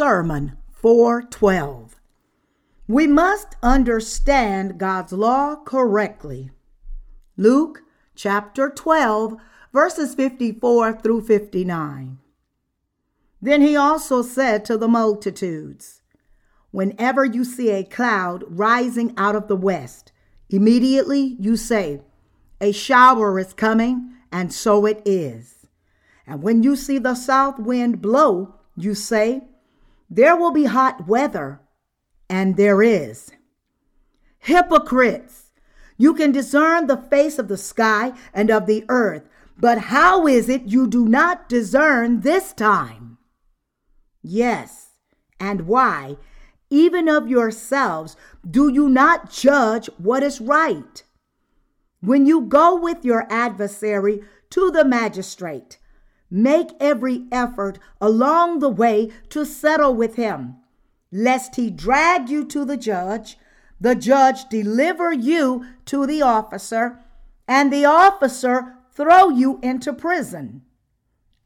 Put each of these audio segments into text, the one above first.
Sermon 412. We must understand God's law correctly. Luke chapter 12, verses 54 through 59. Then he also said to the multitudes, Whenever you see a cloud rising out of the west, immediately you say, A shower is coming, and so it is. And when you see the south wind blow, you say, There will be hot weather, and there is. Hypocrites! You can discern the face of the sky and of the earth, but how is it you do not discern this time? Yes, and why, even of yourselves, do you not judge what is right? When you go with your adversary to the magistrate, make every effort along the way to settle with him, lest he drag you to the judge the judge deliver you to the officer, and the officer throw you into prison.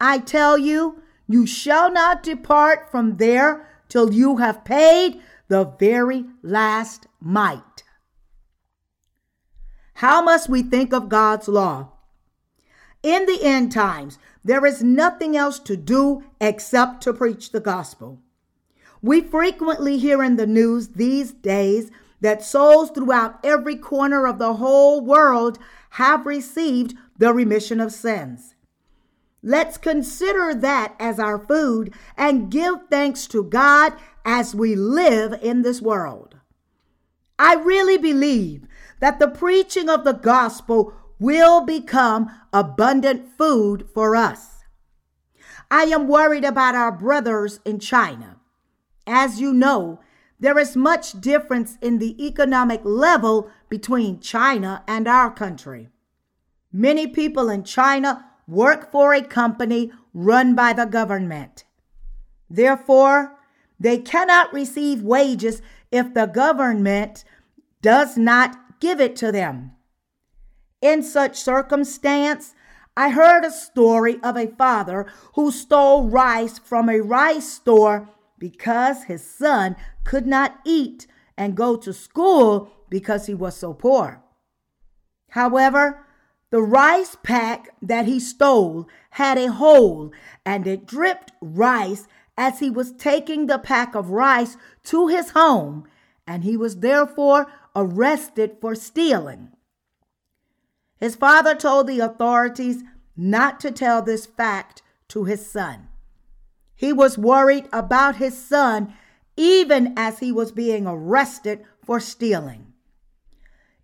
I tell you, you shall not depart from there till you have paid the very last mite. How must we think of God's law? In the end times, there is nothing else to do except to preach the gospel. We frequently hear in the news these days that souls throughout every corner of the whole world have received the remission of sins. Let's consider that as our food and give thanks to God as we live in this world. I really believe that the preaching of the gospel will become abundant food for us. I am worried about our brothers in China. As you know, there is much difference in the economic level between China and our country. Many people in China work for a company run by the government. Therefore, they cannot receive wages if the government does not give it to them. In such circumstance, I heard a story of a father who stole rice from a rice store because his son could not eat and go to school because he was so poor. However, the rice pack that he stole had a hole and it dripped rice as he was taking the pack of rice to his home, and he was therefore arrested for stealing. His father told the authorities not to tell this fact to his son. He was worried about his son even as he was being arrested for stealing.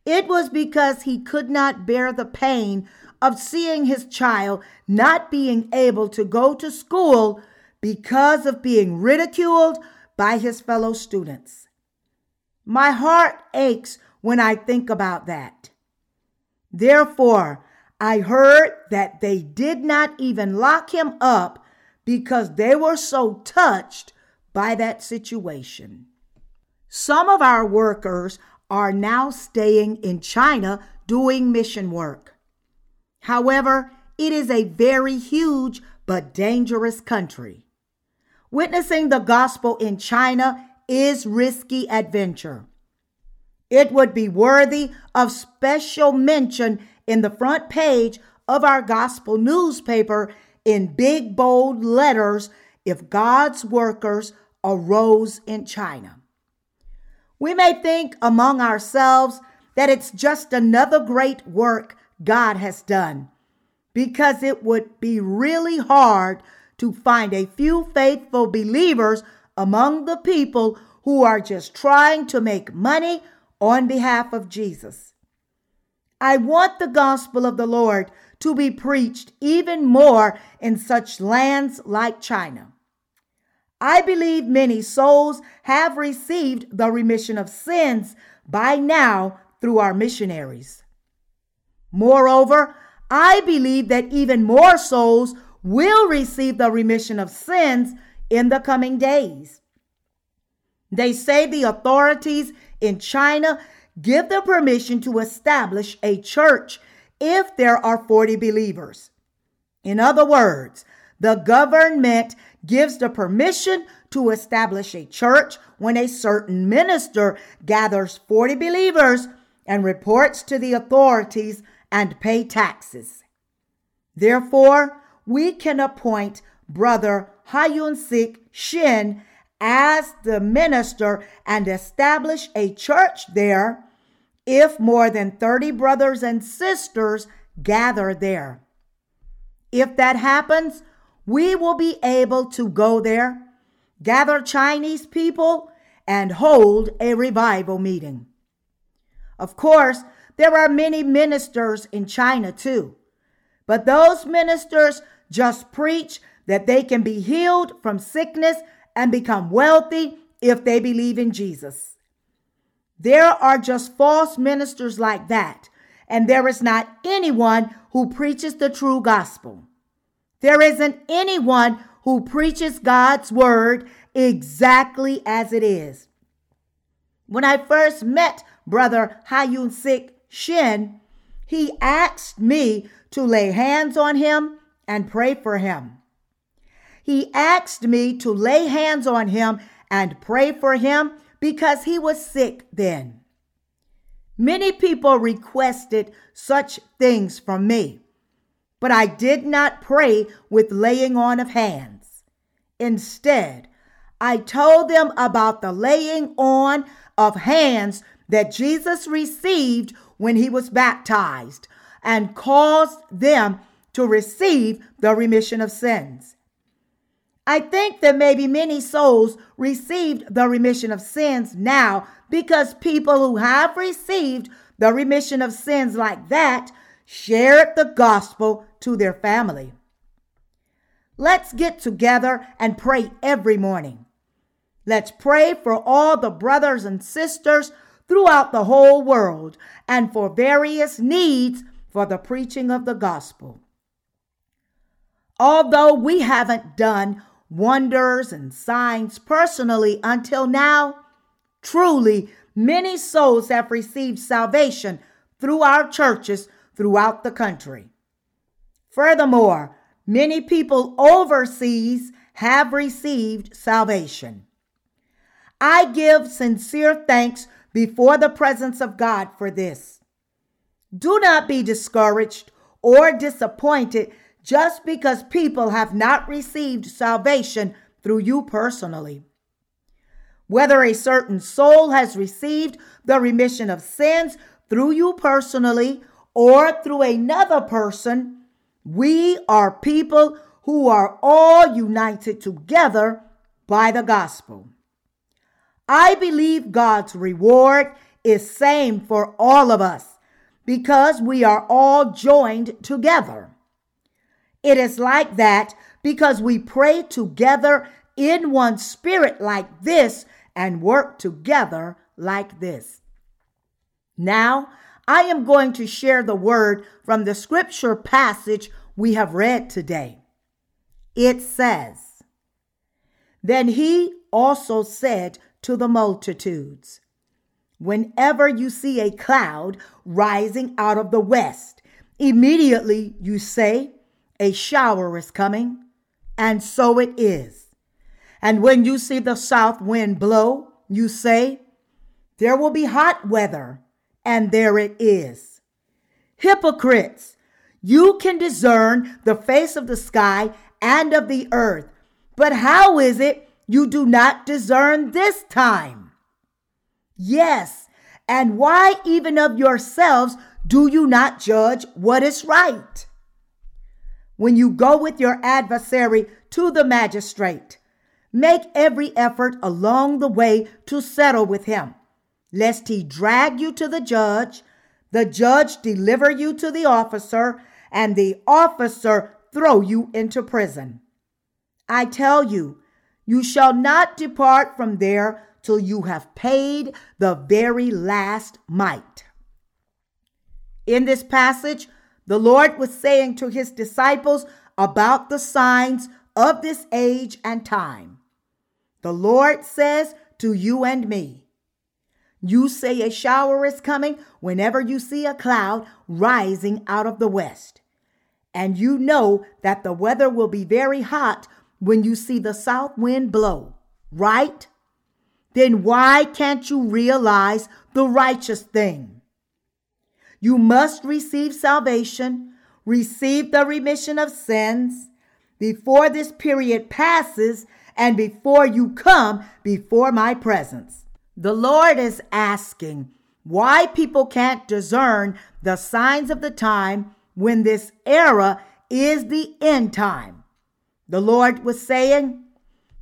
It was because he could not bear the pain of seeing his child not being able to go to school because of being ridiculed by his fellow students. My heart aches when I think about that. Therefore, I heard that they did not even lock him up because they were so touched by that situation. Some of our workers are now staying in China doing mission work. However, it is a very huge but dangerous country. Witnessing the gospel in China is risky adventure. It would be worthy of special mention in the front page of our gospel newspaper in big bold letters if God's workers arose in China. We may think among ourselves that it's just another great work God has done, because it would be really hard to find a few faithful believers among the people who are just trying to make money on behalf of Jesus. I want the gospel of the Lord to be preached even more in such lands like China. I believe many souls have received the remission of sins by now through our missionaries. Moreover, I believe that even more souls will receive the remission of sins in the coming days. They say the authorities in China give the permission to establish a church if there are 40 believers. In other words, the government gives the permission to establish a church when a certain minister gathers 40 believers and reports to the authorities and pay taxes. Therefore, we can appoint Brother Hayun Sik Shin as the minister and establish a church there if more than 30 brothers and sisters gather there. If that happens, we will be able to go there, gather Chinese people, and hold a revival meeting. Of course, there are many ministers in China too, but those ministers just preach that they can be healed from sickness and become wealthy if they believe in Jesus. There are just false ministers like that, and there is not anyone who preaches the true gospel. There isn't anyone who preaches God's word exactly as it is. When I first met Brother Hayun Sik Shin, he asked me to lay hands on him and pray for him. He asked me to lay hands on him and pray for him because he was sick then. Many people requested such things from me, but I did not pray with laying on of hands. Instead, I told them about the laying on of hands that Jesus received when he was baptized and caused them to receive the remission of sins. I think that maybe many souls received the remission of sins now because people who have received the remission of sins like that shared the gospel to their family. Let's get together and pray every morning. Let's pray for all the brothers and sisters throughout the whole world and for various needs for the preaching of the gospel. Although we haven't done wonders and signs personally until now, truly many souls have received salvation through our churches throughout the country. Furthermore, many people overseas have received salvation. I give sincere thanks before the presence of God for this. Do not be discouraged or disappointed just because people have not received salvation through you personally. Whether a certain soul has received the remission of sins through you personally or through another person, we are people who are all united together by the gospel. I believe God's reward is same for all of us because we are all joined together. It is like that because we pray together in one spirit like this and work together like this. Now, I am going to share the word from the scripture passage we have read today. It says, Then he also said to the multitudes, Whenever you see a cloud rising out of the west, immediately you say, a shower is coming, and so it is. And when you see the south wind blow, you say, There will be hot weather, and there it is. Hypocrites, you can discern the face of the sky and of the earth, but how is it you do not discern this time? Yes, and why even of yourselves do you not judge what is right? When you go with your adversary to the magistrate. Make every effort along the way to settle with him, lest he drag you to the judge, the judge deliver you to the officer, and the officer throw you into prison. I tell you, you shall not depart from there till you have paid the very last mite. In this passage, the Lord was saying to his disciples about the signs of this age and time. The Lord says to you and me, You say a shower is coming whenever you see a cloud rising out of the west. And you know that the weather will be very hot when you see the south wind blow. right? Then why can't you realize the righteous thing? You must receive salvation, receive the remission of sins before this period passes and before you come before my presence. The Lord is asking why people can't discern the signs of the time when this era is the end time. The Lord was saying,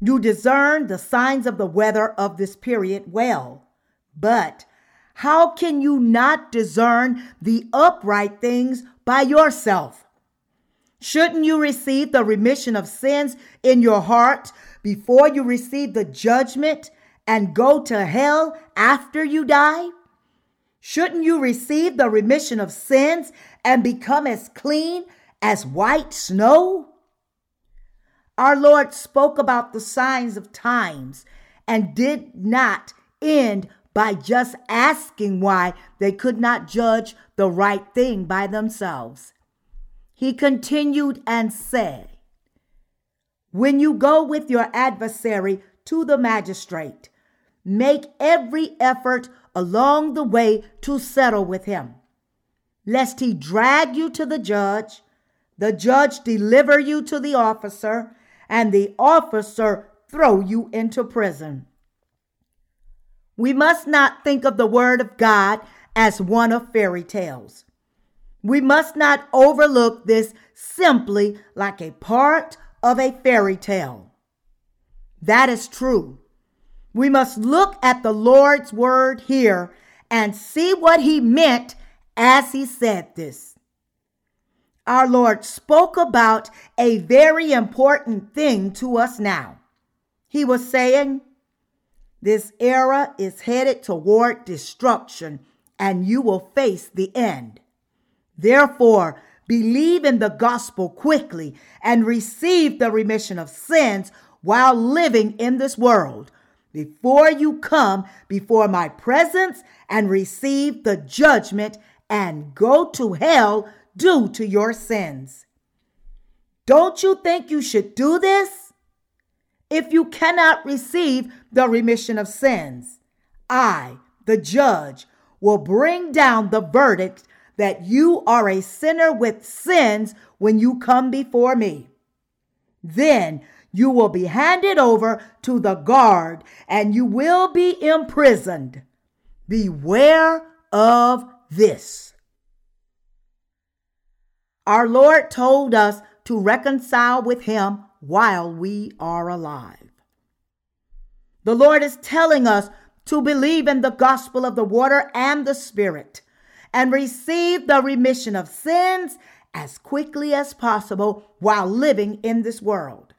You discern the signs of the weather of this period well, but how can you not discern the upright things by yourself? Shouldn't you receive the remission of sins in your heart before you receive the judgment and go to hell after you die? Shouldn't you receive the remission of sins and become as clean as white snow? Our Lord spoke about the signs of times and did not end by just asking why they could not judge the right thing by themselves. He continued and said, When you go with your adversary to the magistrate, make every effort along the way to settle with him, lest he drag you to the judge, the judge deliver you to the officer, and the officer throw you into prison. We must not think of the word of God as one of fairy tales. We must not overlook this simply like a part of a fairy tale. That is true. We must look at the Lord's word here and see what he meant as he said this. Our Lord spoke about a very important thing to us now. He was saying, This era is headed toward destruction, and you will face the end. Therefore, believe in the gospel quickly and receive the remission of sins while living in this world before you come before my presence and receive the judgment and go to hell due to your sins. Don't you think you should do this? If you cannot receive the remission of sins, I, the judge, will bring down the verdict that you are a sinner with sins when you come before me. Then you will be handed over to the guard and you will be imprisoned. Beware of this. Our Lord told us to reconcile with Him while we are alive. The Lord is telling us to believe in the gospel of the water and the Spirit and receive the remission of sins as quickly as possible while living in this world.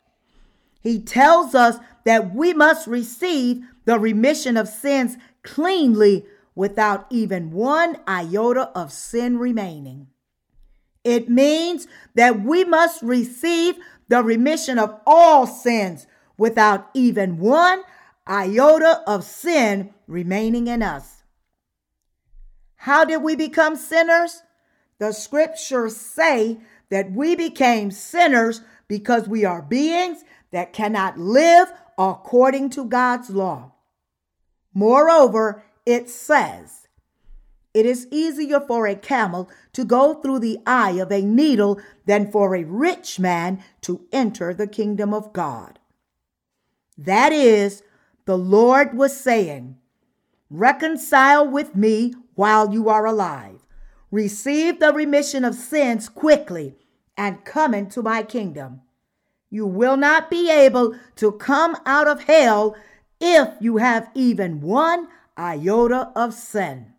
He tells us that we must receive the remission of sins cleanly without even one iota of sin remaining. It means that we must receive the remission of all sins without even one iota of sin remaining in us. How did we become sinners? The scriptures say that we became sinners because we are beings that cannot live according to God's law. Moreover, it says, It is easier for a camel to go through the eye of a needle than for a rich man to enter the kingdom of God. That is, the Lord was saying, Reconcile with me while you are alive. Receive the remission of sins quickly and come into my kingdom. You will not be able to come out of hell if you have even one iota of sin.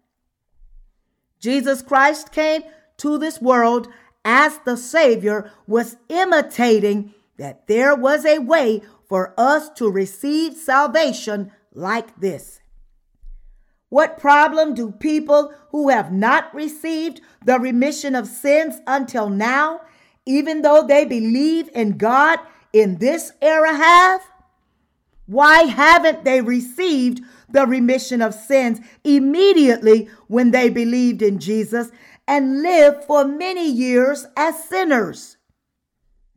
Jesus Christ came to this world as the Savior was imitating that there was a way for us to receive salvation like this. What problem do people who have not received the remission of sins until now, even though they believe in God in this era, have? Why haven't they received the remission of sins immediately when they believed in Jesus and lived for many years as sinners?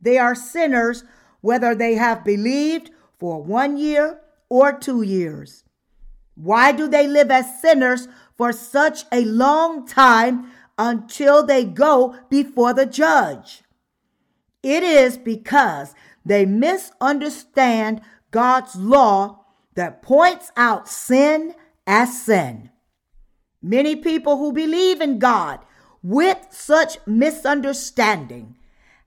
They are sinners whether they have believed for one year or two years? Why do they live as sinners for such a long time until they go before the judge? It is because they misunderstand God's law that points out sin as sin. Many people who believe in God with such misunderstanding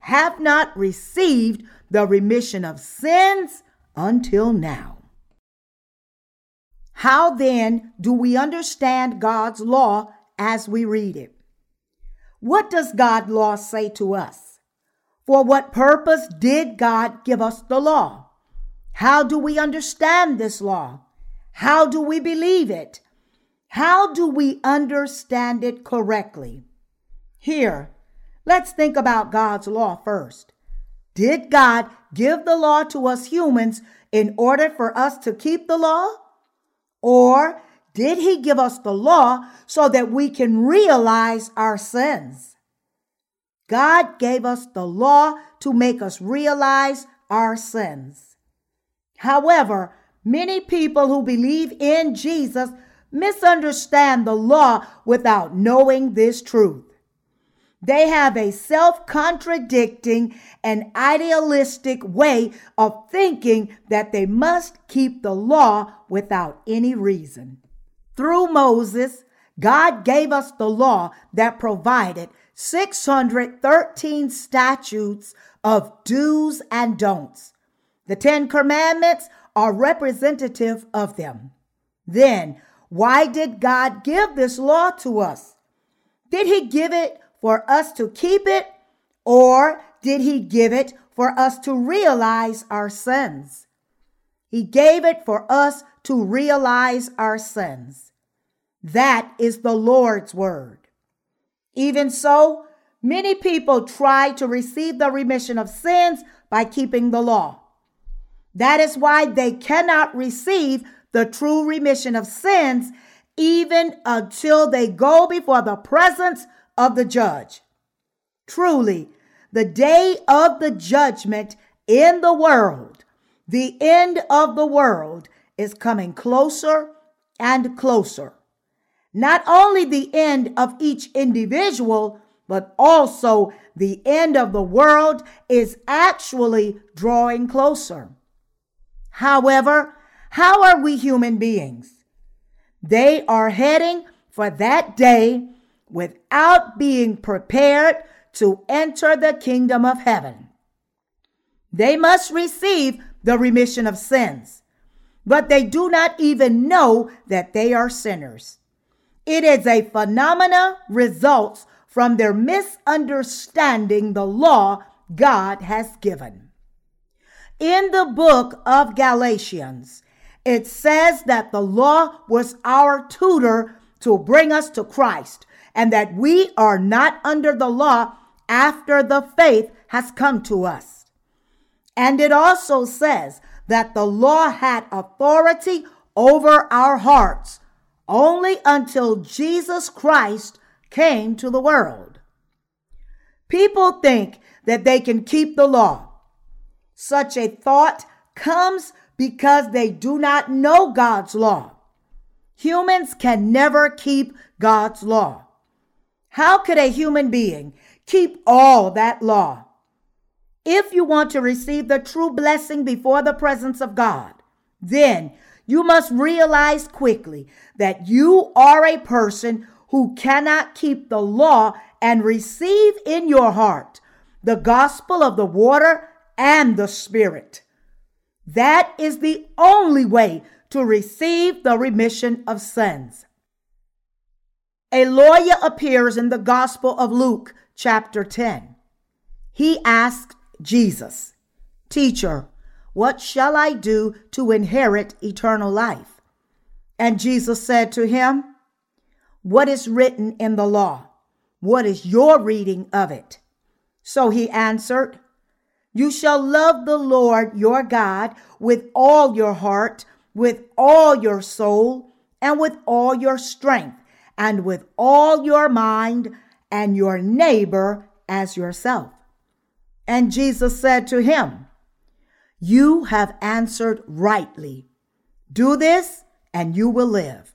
have not received the remission of sins until now. How then do we understand God's law as we read it? What does God's law say to us? For what purpose did God give us the law? How do we understand this law? How do we believe it? How do we understand it correctly? Here, let's think about God's law first. Did God give the law to us humans in order for us to keep the law? Or did he give us the law so that we can realize our sins? God gave us the law to make us realize our sins. However, many people who believe in Jesus misunderstand the law without knowing this truth. They have a self contradicting and idealistic way of thinking that they must keep the law without any reason. Through Moses, God gave us the law that provided 613 statutes of do's and don'ts. The Ten Commandments are representative of them. Then, why did God give this law to us? Did He give it for us to keep it, or did he give it for us to realize our sins? He gave it for us to realize our sins. That is the Lord's word. Even so, many people try to receive the remission of sins by keeping the law. That is why they cannot receive the true remission of sins even until they go before the presence of the judge. Truly, the day of the judgment in the world, the end of the world is coming closer and closer. Not only the end of each individual, but also the end of the world is actually drawing closer. However, how are we human beings? They are heading for that day without being prepared to enter the kingdom of heaven. They must receive the remission of sins, but they do not even know that they are sinners. It is a phenomena results from their misunderstanding the law God has given. In the book of Galatians, it says that the law was our tutor to bring us to Christ and that we are not under the law after the faith has come to us. And it also says that the law had authority over our hearts only until Jesus Christ came to the world. People think that they can keep the law. Such a thought comes because they do not know God's law. Humans can never keep God's law. How could a human being keep all that law? If you want to receive the true blessing before the presence of God, then you must realize quickly that you are a person who cannot keep the law and receive in your heart the gospel of the water and the spirit. That is the only way to receive the remission of sins. A lawyer appears in the Gospel of Luke, chapter 10. He asked Jesus, Teacher, what shall I do to inherit eternal life? And Jesus said to him, What is written in the law? What is your reading of it? So he answered, You shall love the Lord your God with all your heart, with all your soul, and with all your strength and with all your mind, and your neighbor as yourself. And Jesus said to him, You have answered rightly. Do this and you will live.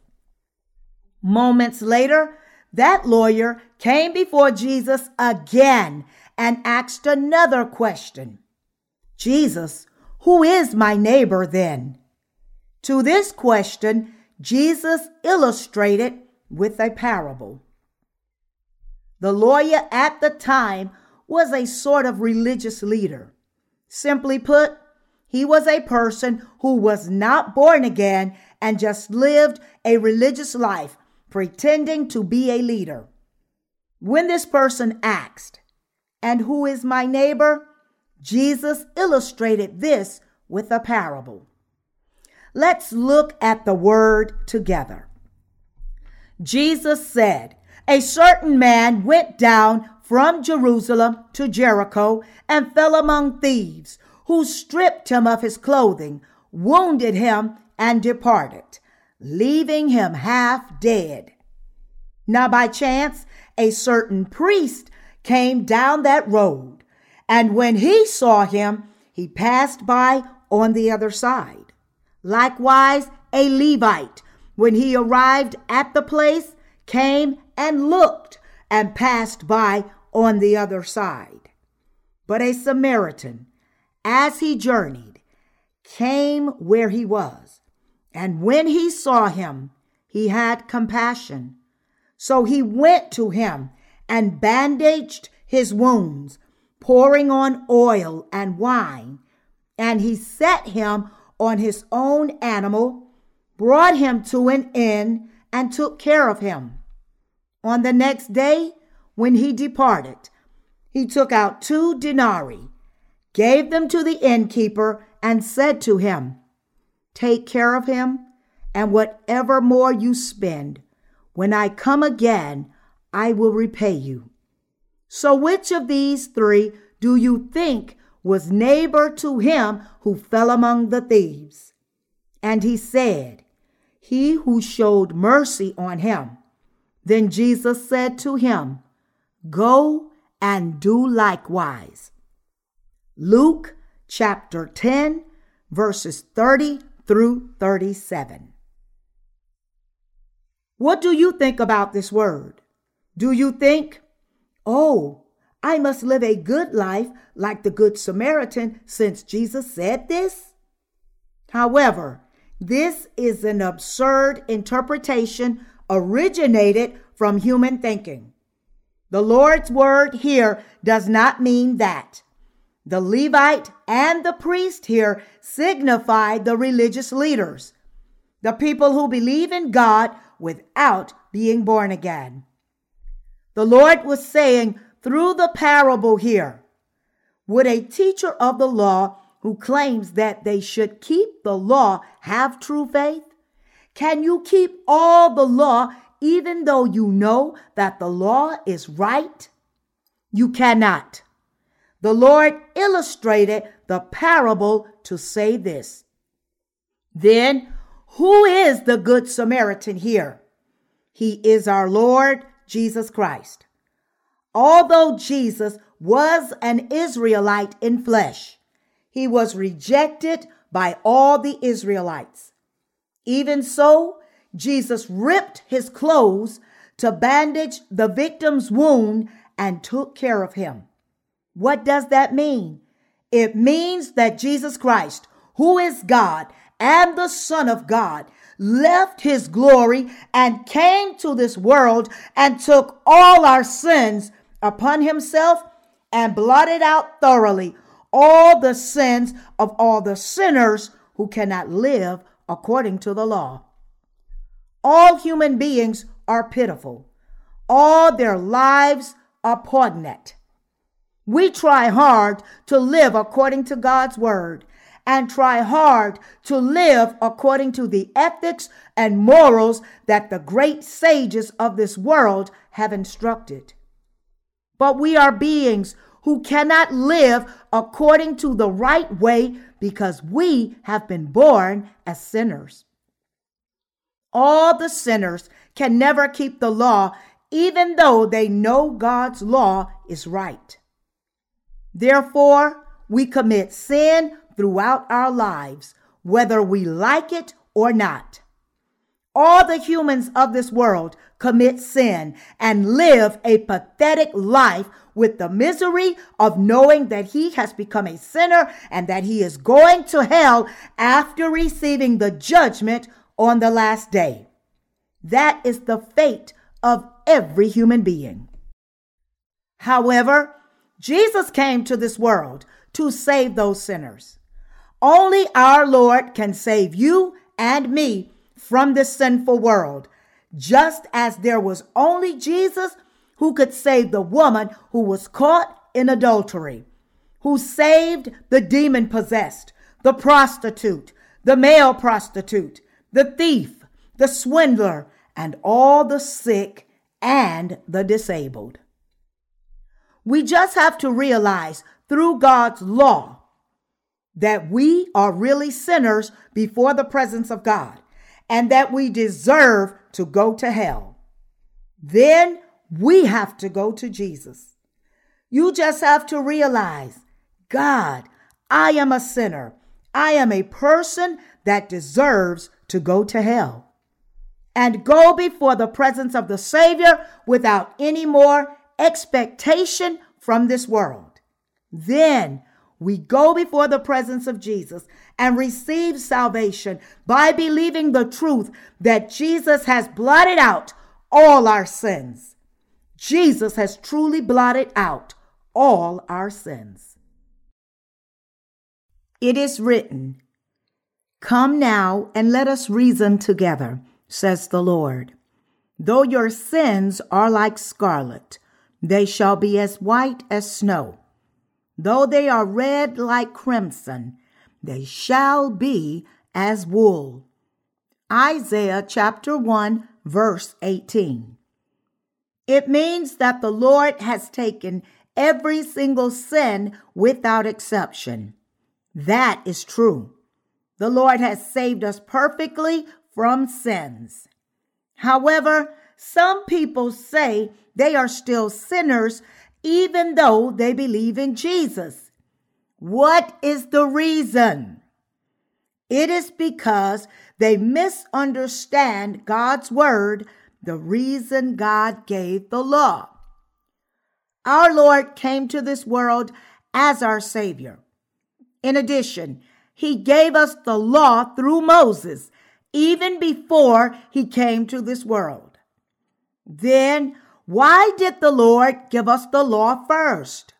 Moments later, that lawyer came before Jesus again and asked another question Jesus, who is my neighbor then? To this question, Jesus illustrated with a parable. The lawyer at the time was a sort of religious leader. Simply put, he was a person who was not born again and just lived a religious life, pretending to be a leader. When this person asked, And who is my neighbor? Jesus illustrated this with a parable. Let's look at the word together. Jesus said, A certain man went down from Jerusalem to Jericho and fell among thieves, who stripped him of his clothing, wounded him, and departed, leaving him half dead. Now, by chance, a certain priest came down that road, and when he saw him, he passed by on the other side. Likewise, a Levite, when he arrived at the place, came and looked and passed by on the other side. But a Samaritan, as he journeyed, came where he was, and when he saw him, he had compassion. So he went to him and bandaged his wounds, pouring on oil and wine, and he set him on his own animal, brought him to an inn, and took care of him. On the next day, when he departed, he took out two denarii, gave them to the innkeeper, and said to him, Take care of him, and whatever more you spend, when I come again, I will repay you. So, which of these three do you think was neighbor to him who fell among the thieves? And he said, He who showed mercy on him. Then Jesus said to him, Go and do likewise. Luke chapter 10, verses 30 through 37. What do you think about this word? Do you think, oh, I must live a good life like the Good Samaritan since Jesus said this? However, this is an absurd interpretation originated from human thinking. The Lord's word here does not mean that. The Levite and the priest here signify the religious leaders, the people who believe in God without being born again. The Lord was saying through the parable here Would a teacher of the law who claims that they should keep the law have true faith? Can you keep all the law even though you know that the law is right? You cannot. The Lord illustrated the parable to say this. Then, who is the Good Samaritan here? He is our Lord Jesus Christ. Although Jesus was an Israelite in flesh, he was rejected by all the Israelites. Even so, Jesus ripped his clothes to bandage the victim's wound and took care of him. What does that mean? It means that Jesus Christ, who is God and the Son of God, left his glory and came to this world and took all our sins upon himself and blotted out thoroughly all the sins of all the sinners who cannot live according to the law. All human beings are pitiful. All their lives are poignant. We try hard to live according to God's word and try hard to live according to the ethics and morals that the great sages of this world have instructed. But we are beings who cannot live according to the right way because we have been born as sinners. All the sinners can never keep the law, even though they know God's law is right. Therefore, we commit sin throughout our lives, whether we like it or not. All the humans of this world commit sin and live a pathetic life with the misery of knowing that he has become a sinner and that he is going to hell after receiving the judgment on the last day. That is the fate of every human being. However, Jesus came to this world to save those sinners. Only our Lord can save you and me from this sinful world, just as there was only Jesus who could save the woman who was caught in adultery, who saved the demon possessed, the prostitute, the male prostitute, the thief, the swindler, and all the sick and the disabled. We just have to realize through God's law that we are really sinners before the presence of God and that we deserve to go to hell. Then we have to go to Jesus. You just have to realize God, I am a sinner. I am a person that deserves to go to hell. And go before the presence of the Savior without any more expectation from this world. Then we go before the presence of Jesus and receive salvation by believing the truth that Jesus has blotted out all our sins. Jesus has truly blotted out all our sins. It is written, Come now and let us reason together, says the Lord. Though your sins are like scarlet, they shall be as white as snow. Though they are red like crimson, they shall be as wool. Isaiah chapter 1, verse 18. It means that the Lord has taken every single sin without exception. That is true. The Lord has saved us perfectly from sins. However, some people say they are still sinners even though they believe in Jesus. What is the reason? It is because they misunderstand God's word, the reason God gave the law. Our Lord came to this world as our Savior. In addition, He gave us the law through Moses, even before He came to this world. Then why did the Lord give us the law first?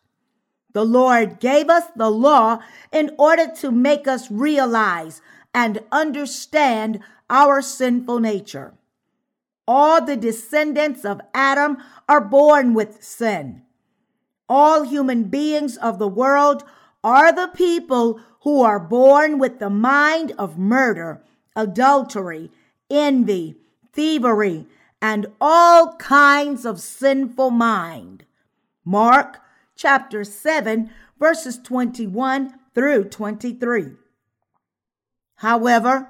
The Lord gave us the law in order to make us realize and understand our sinful nature. All the descendants of Adam are born with sin. All human beings of the world are the people who are born with the mind of murder, adultery, envy, thievery, and all kinds of sinful mind. Mark chapter 7, verses 21 through 23. However,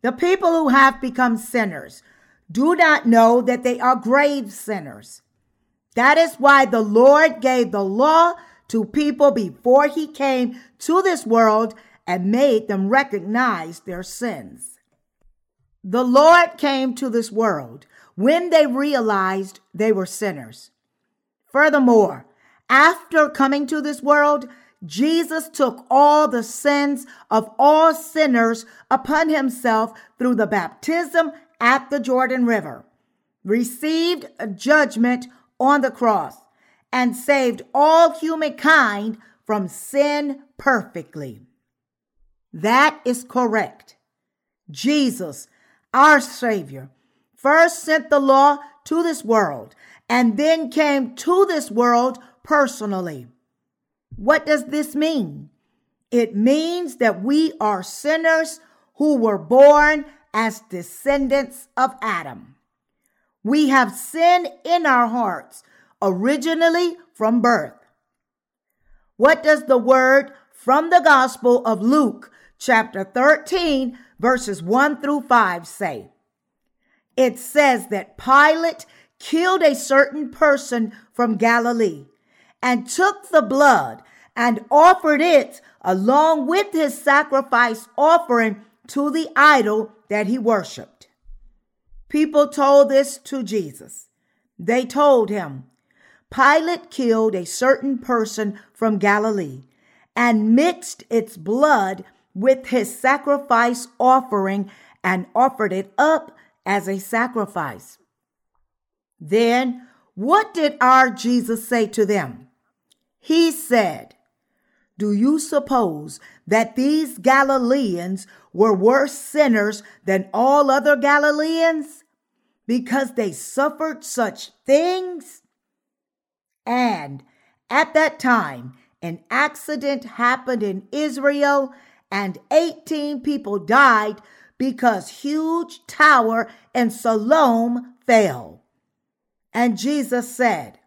the people who have become sinners do not know that they are grave sinners. That is why the Lord gave the law to people before he came to this world and made them recognize their sins. The Lord came to this world when they realized they were sinners. Furthermore, after coming to this world, Jesus took all the sins of all sinners upon himself through the baptism at the Jordan River, received judgment on the cross, and saved all humankind from sin perfectly. That is correct. Jesus, our Savior, first sent the law to this world and then came to this world personally. What does this mean? It means that we are sinners who were born as descendants of Adam. We have sin in our hearts originally from birth. What does the word from the Gospel of Luke, chapter 13, verses 1 through 5 say? It says that Pilate killed a certain person from Galilee and took the blood and offered it along with his sacrifice offering to the idol that he worshiped. People told this to Jesus. They told him, Pilate killed a certain person from Galilee and mixed its blood with his sacrifice offering and offered it up as a sacrifice. Then what did our Jesus say to them? He said, Do you suppose that these Galileans were worse sinners than all other Galileans because they suffered such things? And at that time, an accident happened in Israel and 18 people died because huge tower in Siloam fell. And Jesus said,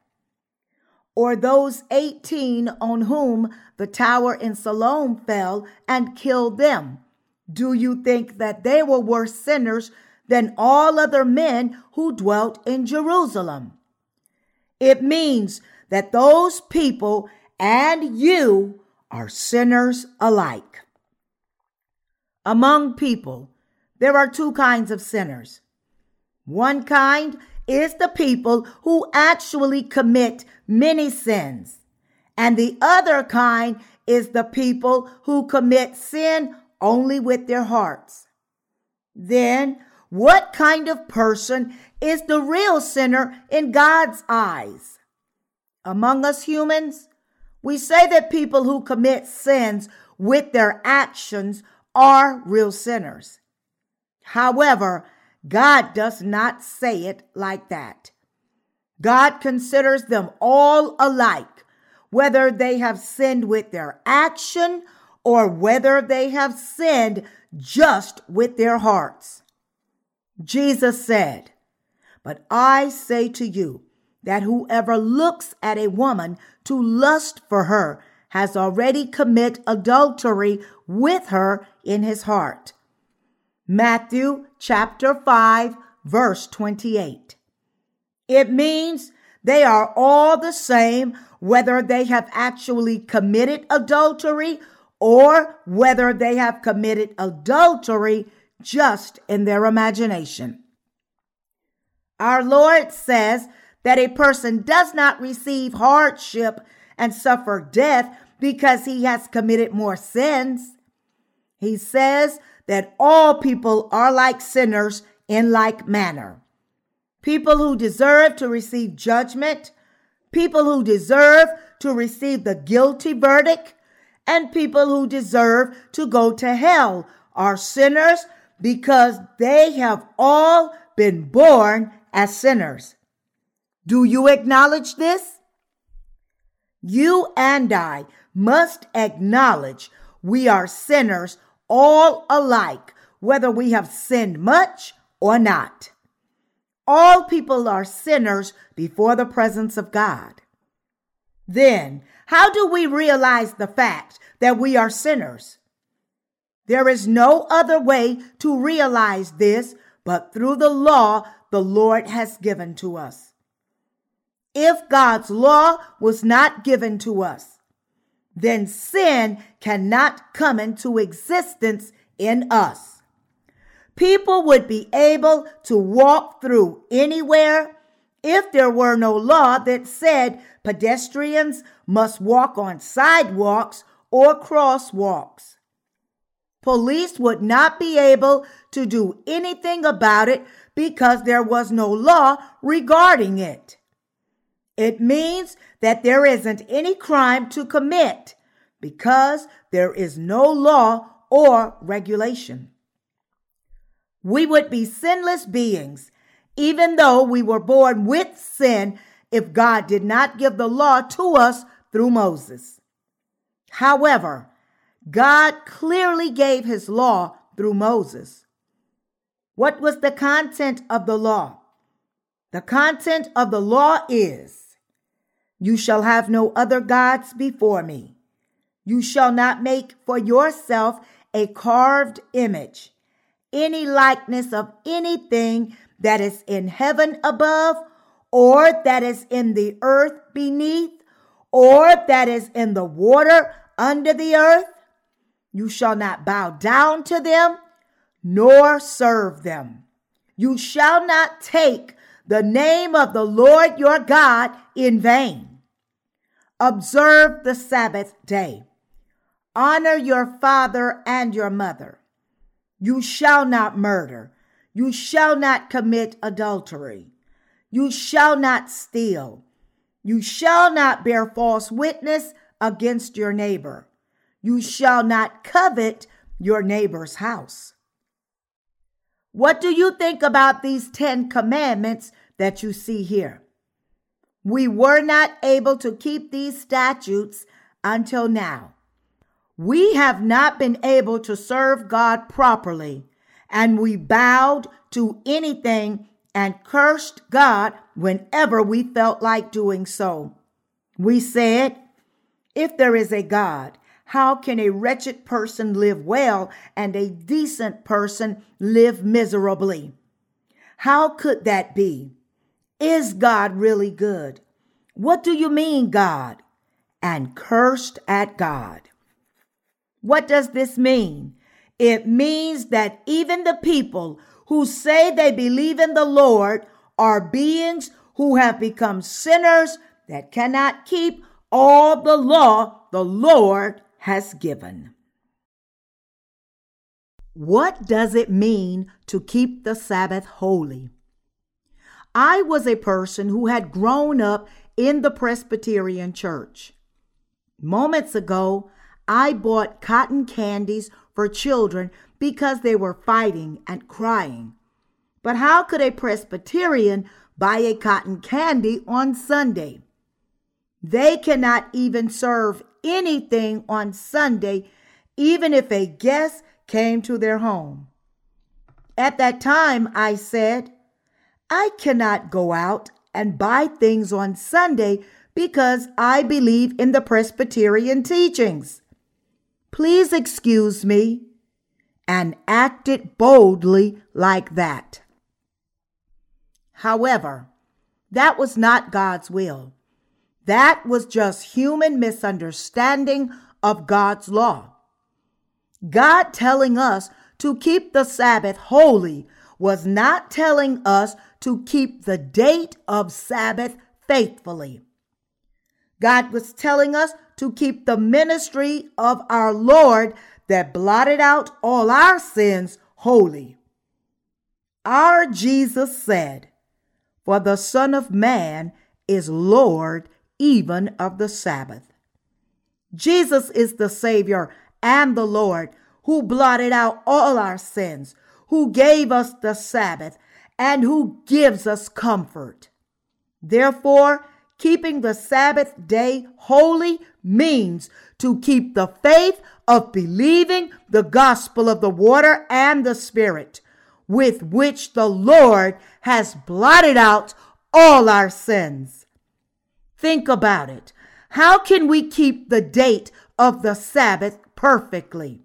or those 18 on whom the tower in Siloam fell and killed them. Do you think that they were worse sinners than all other men who dwelt in Jerusalem? It means that those people and you are sinners alike. Among people, there are two kinds of sinners. One kind is the people who actually commit many sins, and the other kind is the people who commit sin only with their hearts. Then, what kind of person is the real sinner in God's eyes? Among us humans, we say that people who commit sins with their actions are real sinners. However, God does not say it like that. God considers them all alike, whether they have sinned with their action or whether they have sinned just with their hearts. Jesus said, But I say to you that whoever looks at a woman to lust for her has already commit adultery with her in his heart. Matthew chapter 5 verse 28. It means they are all the same whether they have actually committed adultery or whether they have committed adultery just in their imagination. Our Lord says that a person does not receive hardship and suffer death because he has committed more sins. He says that all people are like sinners in like manner. People who deserve to receive judgment, people who deserve to receive the guilty verdict, and people who deserve to go to hell are sinners because they have all been born as sinners. Do you acknowledge this? You and I must acknowledge we are sinners all alike, whether we have sinned much or not. All people are sinners before the presence of God. Then, how do we realize the fact that we are sinners? There is no other way to realize this but through the law the Lord has given to us. If God's law was not given to us, then sin cannot come into existence in us. People would be able to walk through anywhere if there were no law that said pedestrians must walk on sidewalks or crosswalks. Police would not be able to do anything about it because there was no law regarding it. It means that there isn't any crime to commit because there is no law or regulation. We would be sinless beings, even though we were born with sin, if God did not give the law to us through Moses. However, God clearly gave his law through Moses. What was the content of the law? The content of the law is you shall have no other gods before me. You shall not make for yourself a carved image, any likeness of anything that is in heaven above, or that is in the earth beneath, or that is in the water under the earth. You shall not bow down to them, nor serve them. You shall not take the name of the Lord your God in vain. Observe the Sabbath day. Honor your father and your mother. You shall not murder. You shall not commit adultery. You shall not steal. You shall not bear false witness against your neighbor. You shall not covet your neighbor's house. What do you think about these 10 commandments that you see here? We were not able to keep these statutes until now. We have not been able to serve God properly, and we bowed to anything and cursed God whenever we felt like doing so. We said, If there is a God, how can a wretched person live well and a decent person live miserably? How could that be? Is God really good? What do you mean, God? And cursed at God. What does this mean? It means that even the people who say they believe in the Lord are beings who have become sinners that cannot keep all the law the Lord has given. What does it mean to keep the Sabbath holy? I was a person who had grown up in the Presbyterian Church. Moments ago, I bought cotton candies for children because they were fighting and crying. But how could a Presbyterian buy a cotton candy on Sunday? They cannot even serve anything on Sunday, even if a guest came to their home. At that time, I said, I cannot go out and buy things on Sunday because I believe in the Presbyterian teachings. Please excuse me, and acted boldly like that. However, that was not God's will. That was just human misunderstanding of God's law. God telling us to keep the Sabbath holy was not telling us to keep the date of Sabbath faithfully. God was telling us to keep the ministry of our Lord that blotted out all our sins holy. Our Jesus said, For the Son of Man is Lord even of the Sabbath. Jesus is the Savior and the Lord who blotted out all our sins, who gave us the Sabbath, and who gives us comfort. Therefore, keeping the Sabbath day holy means to keep the faith of believing the gospel of the water and the Spirit, with which the Lord has blotted out all our sins. Think about it. How can we keep the date of the Sabbath perfectly?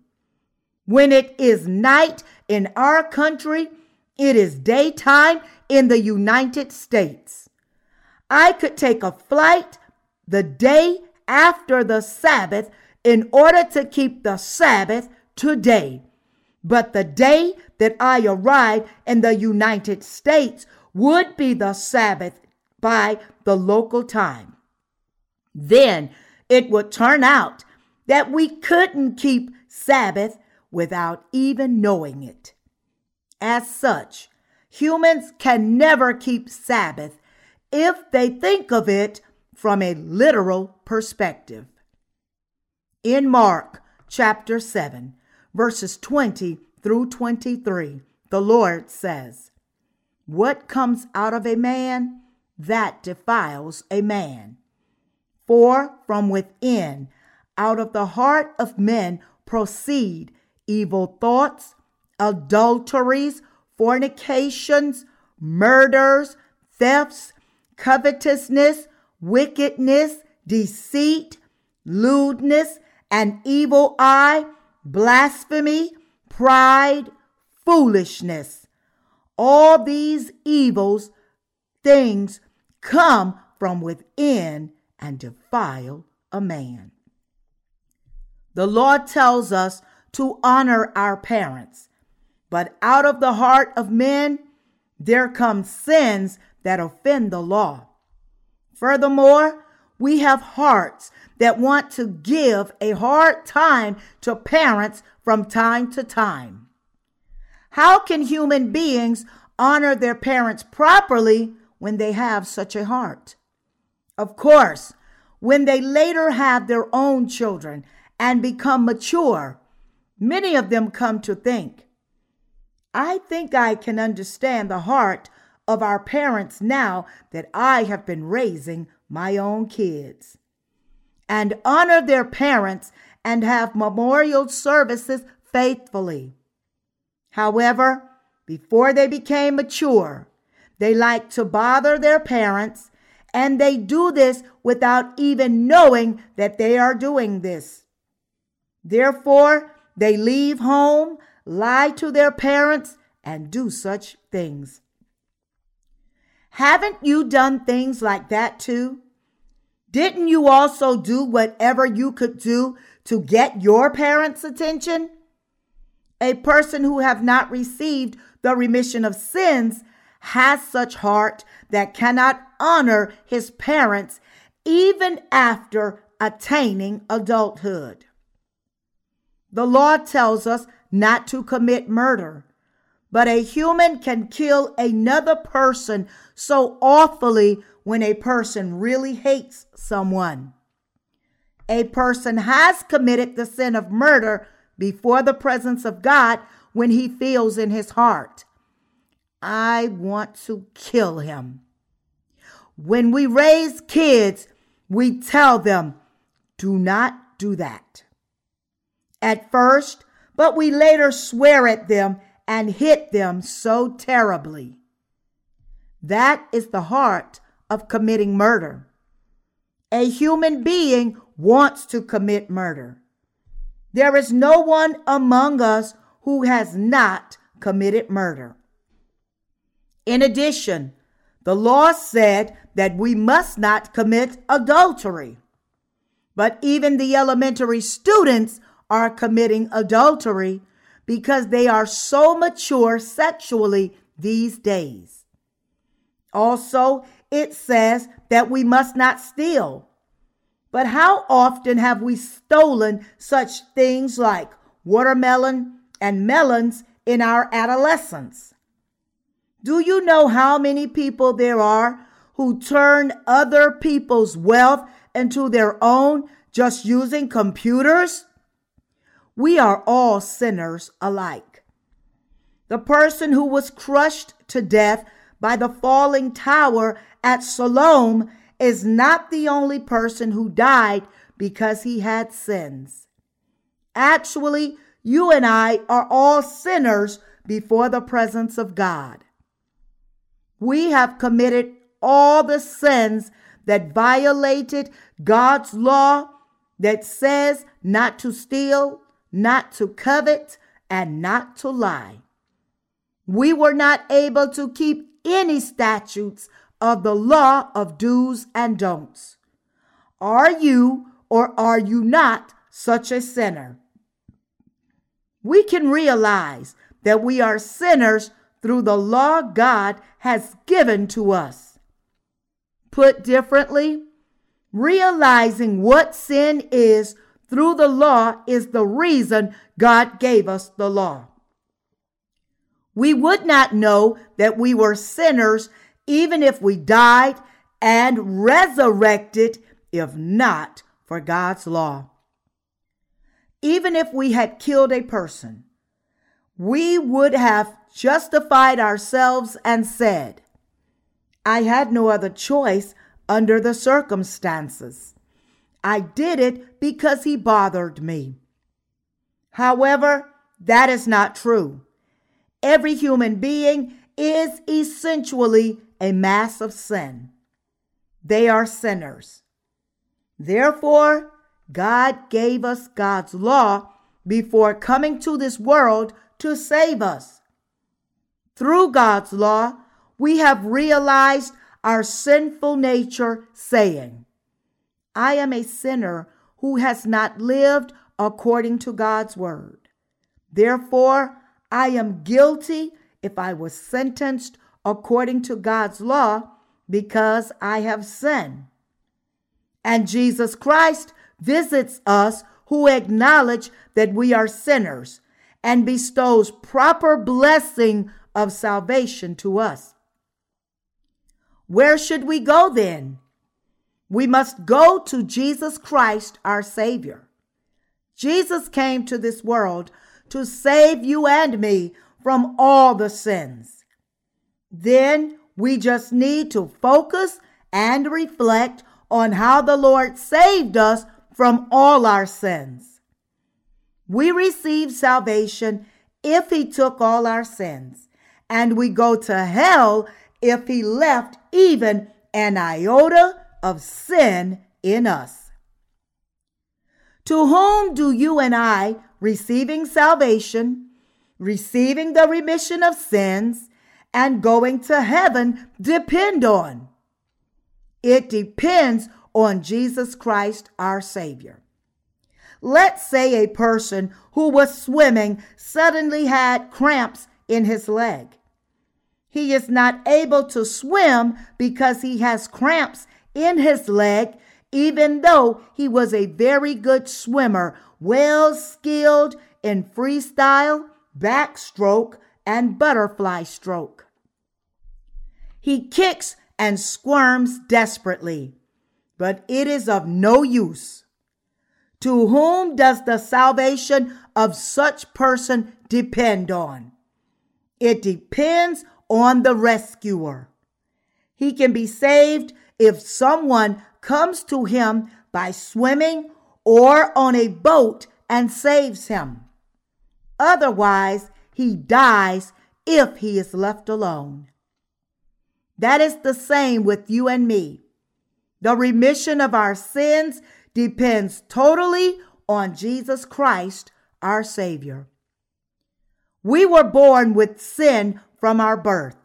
When it is night in our country, it is daytime in the United States. I could take a flight the day after the Sabbath in order to keep the Sabbath today. But the day that I arrive in the United States would be the Sabbath by the local time. Then it would turn out that we couldn't keep Sabbath without even knowing it. As such, humans can never keep Sabbath if they think of it from a literal perspective. In Mark chapter 7, verses 20 through 23, the Lord says, What comes out of a man, that defiles a man. For from within, out of the heart of men, proceed evil thoughts, adulteries, fornications, murders, thefts, covetousness, wickedness, deceit, lewdness, an evil eye, blasphemy, pride, foolishness. All these evils things come from within and defile a man. The Lord tells us to honor our parents. But out of the heart of men there come sins that offend the law. Furthermore, we have hearts that want to give a hard time to parents from time to time. How can human beings honor their parents properly when they have such a heart? Of course, when they later have their own children and become mature, many of them come to think, I think I can understand the heart of our parents now that I have been raising my own kids. And honor their parents and have memorial services faithfully. However, before they became mature, they like to bother their parents, and they do this without even knowing that they are doing this. Therefore, they leave home, lie to their parents, and do such things. Haven't you done things like that too? Didn't you also do whatever you could do to get your parents' attention? A person who have not received the remission of sins has such heart that cannot honor his parents even after attaining adulthood. The law tells us not to commit murder, but a human can kill another person so awfully when a person really hates someone. A person has committed the sin of murder before the presence of God when he feels in his heart, I want to kill him. When we raise kids, we tell them, do not do that. At first, but we later swear at them and hit them so terribly. That is the heart of committing murder. A human being wants to commit murder. There is no one among us who has not committed murder. In addition, the law said that we must not commit adultery. But even the elementary students are committing adultery because they are so mature sexually these days. Also, it says that we must not steal. But how often have we stolen such things like watermelon and melons in our adolescence? Do you know how many people there are who turn other people's wealth into their own just using computers? We are all sinners alike. The person who was crushed to death by the falling tower at Siloam is not the only person who died because he had sins. Actually, you and I are all sinners before the presence of God. We have committed all the sins that violated God's law that says not to steal, not to covet, and not to lie. We were not able to keep any statutes of the law of do's and don'ts. Are you or are you not such a sinner? We can realize that we are sinners through the law God has given to us. Put differently, realizing what sin is through the law is the reason God gave us the law. We would not know that we were sinners even if we died and resurrected, if not for God's law. Even if we had killed a person, we would have justified ourselves and said, I had no other choice under the circumstances. I did it because he bothered me. However, that is not true. Every human being is essentially a mass of sin. They are sinners. Therefore, God gave us God's law before coming to this world to save us. Through God's law, we have realized our sinful nature, saying, I am a sinner who has not lived according to God's word. Therefore, I am guilty if I was sentenced according to God's law because I have sinned. And Jesus Christ visits us who acknowledge that we are sinners and bestows proper blessing of salvation to us. Where should we go then? We must go to Jesus Christ, our Savior. Jesus came to this world to save you and me from all the sins. Then we just need to focus and reflect on how the Lord saved us from all our sins. We receive salvation if He took all our sins, and we go to hell if He left even an iota of sin in us. To whom do you and I, receiving salvation, receiving the remission of sins, and going to heaven depend on? It depends on Jesus Christ, our Savior. Let's say a person who was swimming suddenly had cramps in his leg. He is not able to swim because he has cramps in his leg, even though he was a very good swimmer, well skilled in freestyle, backstroke, and butterfly stroke. He kicks and squirms desperately, but it is of no use. To whom does the salvation of such person depend on? It depends on the rescuer. He can be saved if someone comes to him by swimming or on a boat and saves him. Otherwise, he dies if he is left alone. That is the same with you and me. The remission of our sins depends totally on Jesus Christ, our Savior. We were born with sin from our birth,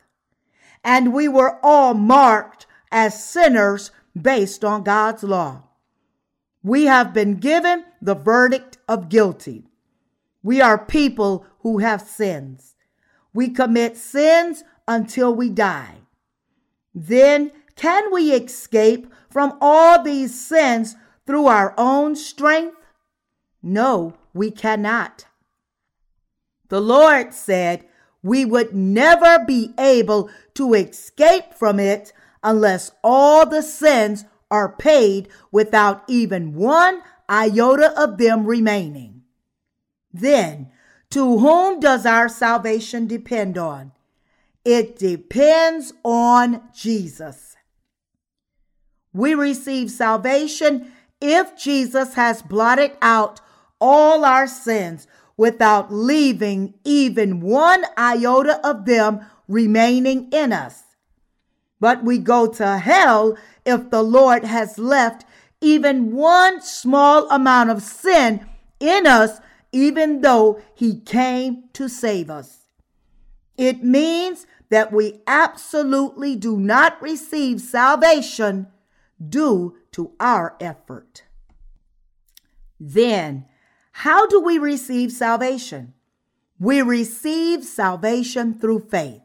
and we were all marked as sinners based on God's law. We have been given the verdict of guilty. We are people who have sins. We commit sins until we die. Then can we escape from all these sins through our own strength? No, we cannot. The Lord said we would never be able to escape from it unless all the sins are paid without even one iota of them remaining. Then, to whom does our salvation depend on? It depends on Jesus. We receive salvation if Jesus has blotted out all our sins without leaving even one iota of them remaining in us. But we go to hell if the Lord has left even one small amount of sin in us, even though he came to save us. It means that we absolutely do not receive salvation due to our effort. Then, how do we receive salvation? We receive salvation through faith.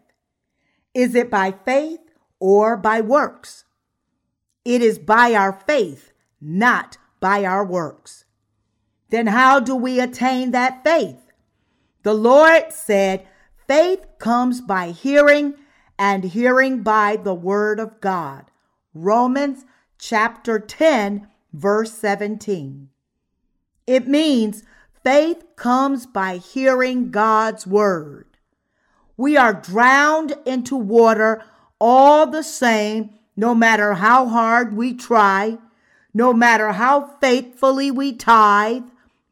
Is it by faith or by works? It is by our faith, not by our works. Then how do we attain that faith? The Lord said, Faith comes by hearing, and hearing by the word of God. Romans chapter 10, verse 17. It means faith comes by hearing God's word. We are drowned into water all the same, no matter how hard we try, no matter how faithfully we tithe,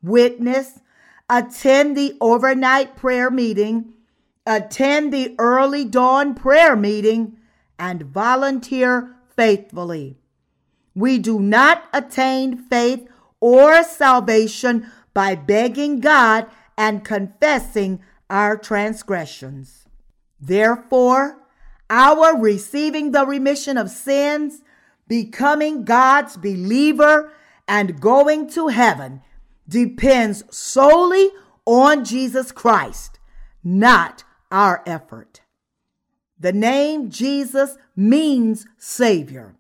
witness, attend the overnight prayer meeting, attend the early dawn prayer meeting, and volunteer faithfully. We do not attain faith or salvation by begging God and confessing our transgressions. Therefore, our receiving the remission of sins, becoming God's believer, and going to heaven depends solely on Jesus Christ not our effort. The name Jesus means Savior.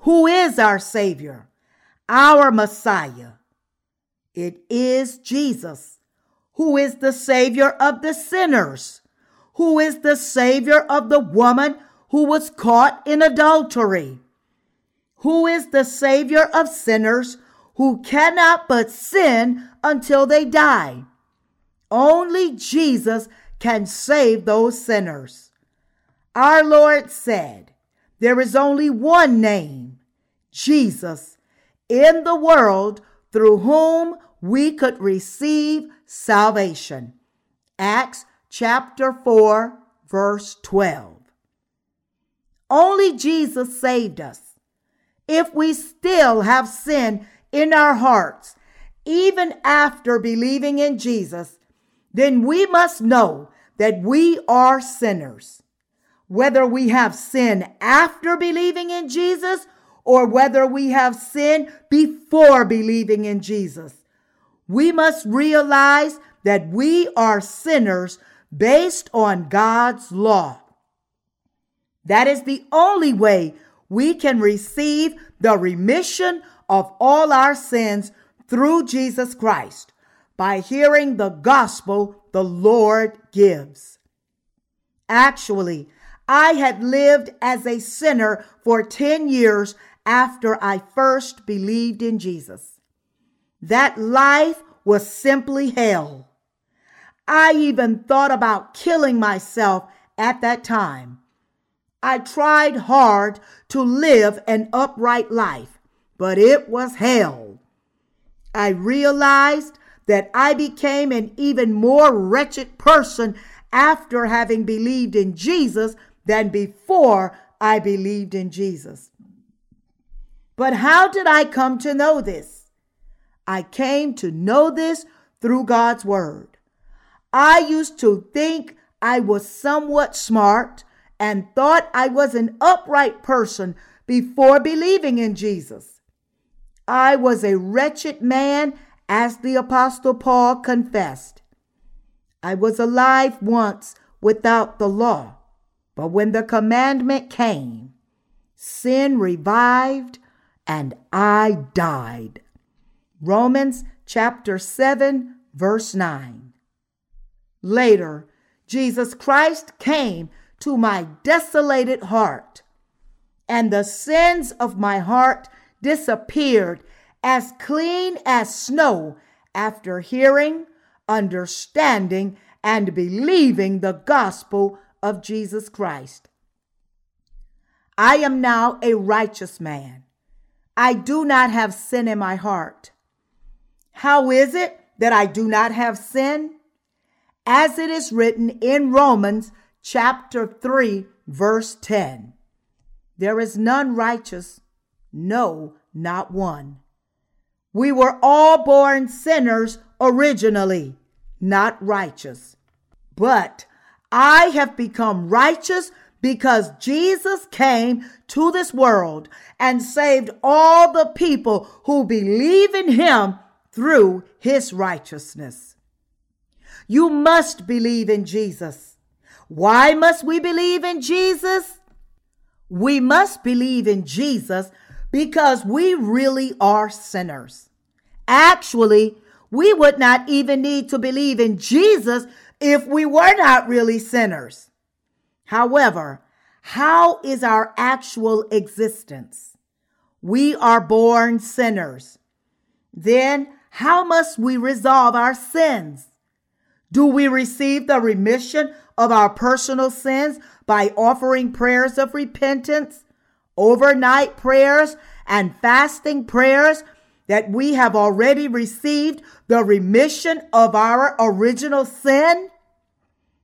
Who is our Savior? Our Messiah. It is Jesus, who is the Savior of the sinners, who is the Savior of the woman who was caught in adultery, who is the Savior of sinners who cannot but sin until they die. Only Jesus can save those sinners. Our Lord said, There is only one name, Jesus, in the world through whom we could receive salvation. Acts chapter 4, verse 12. Only Jesus saved us. If we still have sin in our hearts, even after believing in Jesus, then we must know that we are sinners. Whether we have sin after believing in Jesus or whether we have sinned before believing in Jesus, we must realize that we are sinners based on God's law. That is the only way we can receive the remission of all our sins through Jesus Christ by hearing the gospel the Lord gives. Actually, I had lived as a sinner for 10 years after I first believed in Jesus. That life was simply hell. I even thought about killing myself at that time. I tried hard to live an upright life, but it was hell. I realized that I became an even more wretched person after having believed in Jesus than before I believed in Jesus. But how did I come to know this? I came to know this through God's Word. I used to think I was somewhat smart and thought I was an upright person before believing in Jesus. I was a wretched man, as the Apostle Paul confessed. I was alive once without the law, but when the commandment came, sin revived and I died. Romans chapter 7, verse 9. Later, Jesus Christ came to my desolated heart, and the sins of my heart disappeared as clean as snow after hearing, understanding, and believing the gospel of Jesus Christ. I am now a righteous man. I do not have sin in my heart. How is it that I do not have sin? As it is written in Romans chapter 3, verse 10 There is none righteous, no, not one. We were all born sinners originally, not righteous. But I have become righteous because Jesus came to this world and saved all the people who believe in him through his righteousness. You must believe in Jesus. Why must we believe in Jesus? We must believe in Jesus because we really are sinners. Actually, we would not even need to believe in Jesus if we were not really sinners. However, how is our actual existence? We are born sinners. Then, how must we resolve our sins? Do we receive the remission of our personal sins by offering prayers of repentance, overnight prayers, and fasting prayers that we have already received the remission of our original sin?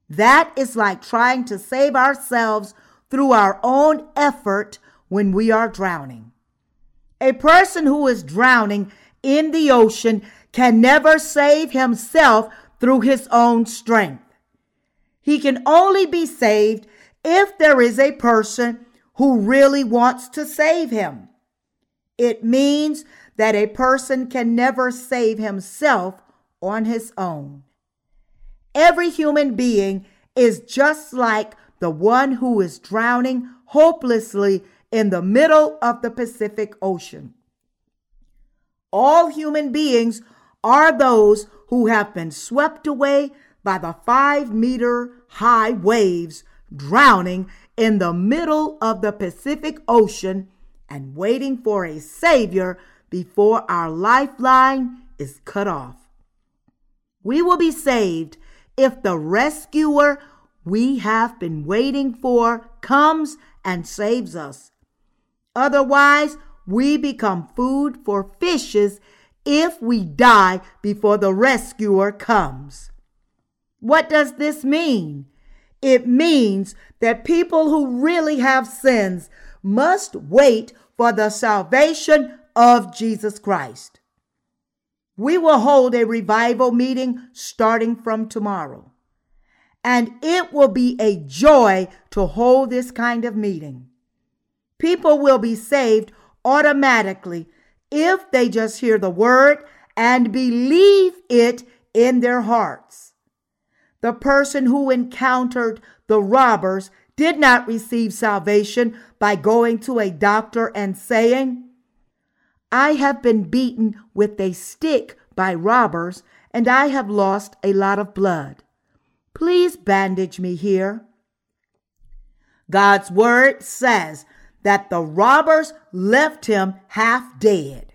That is like trying to save ourselves through our own effort when we are drowning. A person who is drowning in the ocean can never save himself through his own strength. He can only be saved if there is a person who really wants to save him. It means that a person can never save himself on his own. Every human being is just like the one who is drowning hopelessly in the middle of the Pacific Ocean. All human beings are those who have been swept away by the five meter high waves, drowning in the middle of the Pacific Ocean and waiting for a Savior before our lifeline is cut off. We will be saved if the rescuer we have been waiting for comes and saves us. Otherwise, we become food for fishes if we die before the rescuer comes. What does this mean? It means that people who really have sins must wait for the salvation of Jesus Christ. We will hold a revival meeting starting from tomorrow. And it will be a joy to hold this kind of meeting. People will be saved automatically if they just hear the word and believe it in their hearts. The person who encountered the robbers did not receive salvation by going to a doctor and saying, I have been beaten with a stick by robbers and I have lost a lot of blood. Please bandage me here. God's word says that the robbers left him half dead.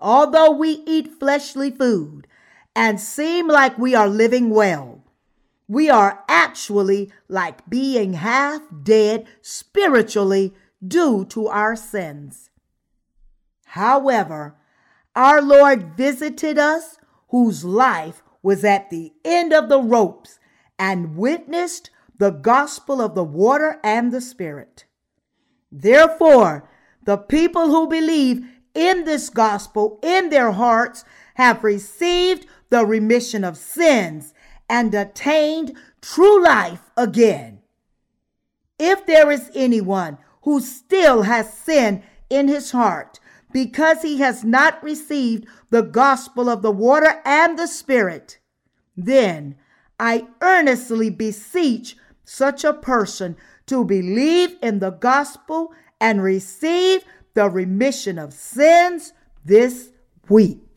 Although we eat fleshly food and seem like we are living well, we are actually like being half dead spiritually due to our sins. However, our Lord visited us whose life was at the end of the ropes and witnessed the gospel of the water and the Spirit. Therefore, the people who believe in this gospel in their hearts have received the remission of sins and attained true life again. If there is anyone who still has sin in his heart because he has not received the gospel of the water and the Spirit, then I earnestly beseech such a person to believe in the gospel and receive the remission of sins this week.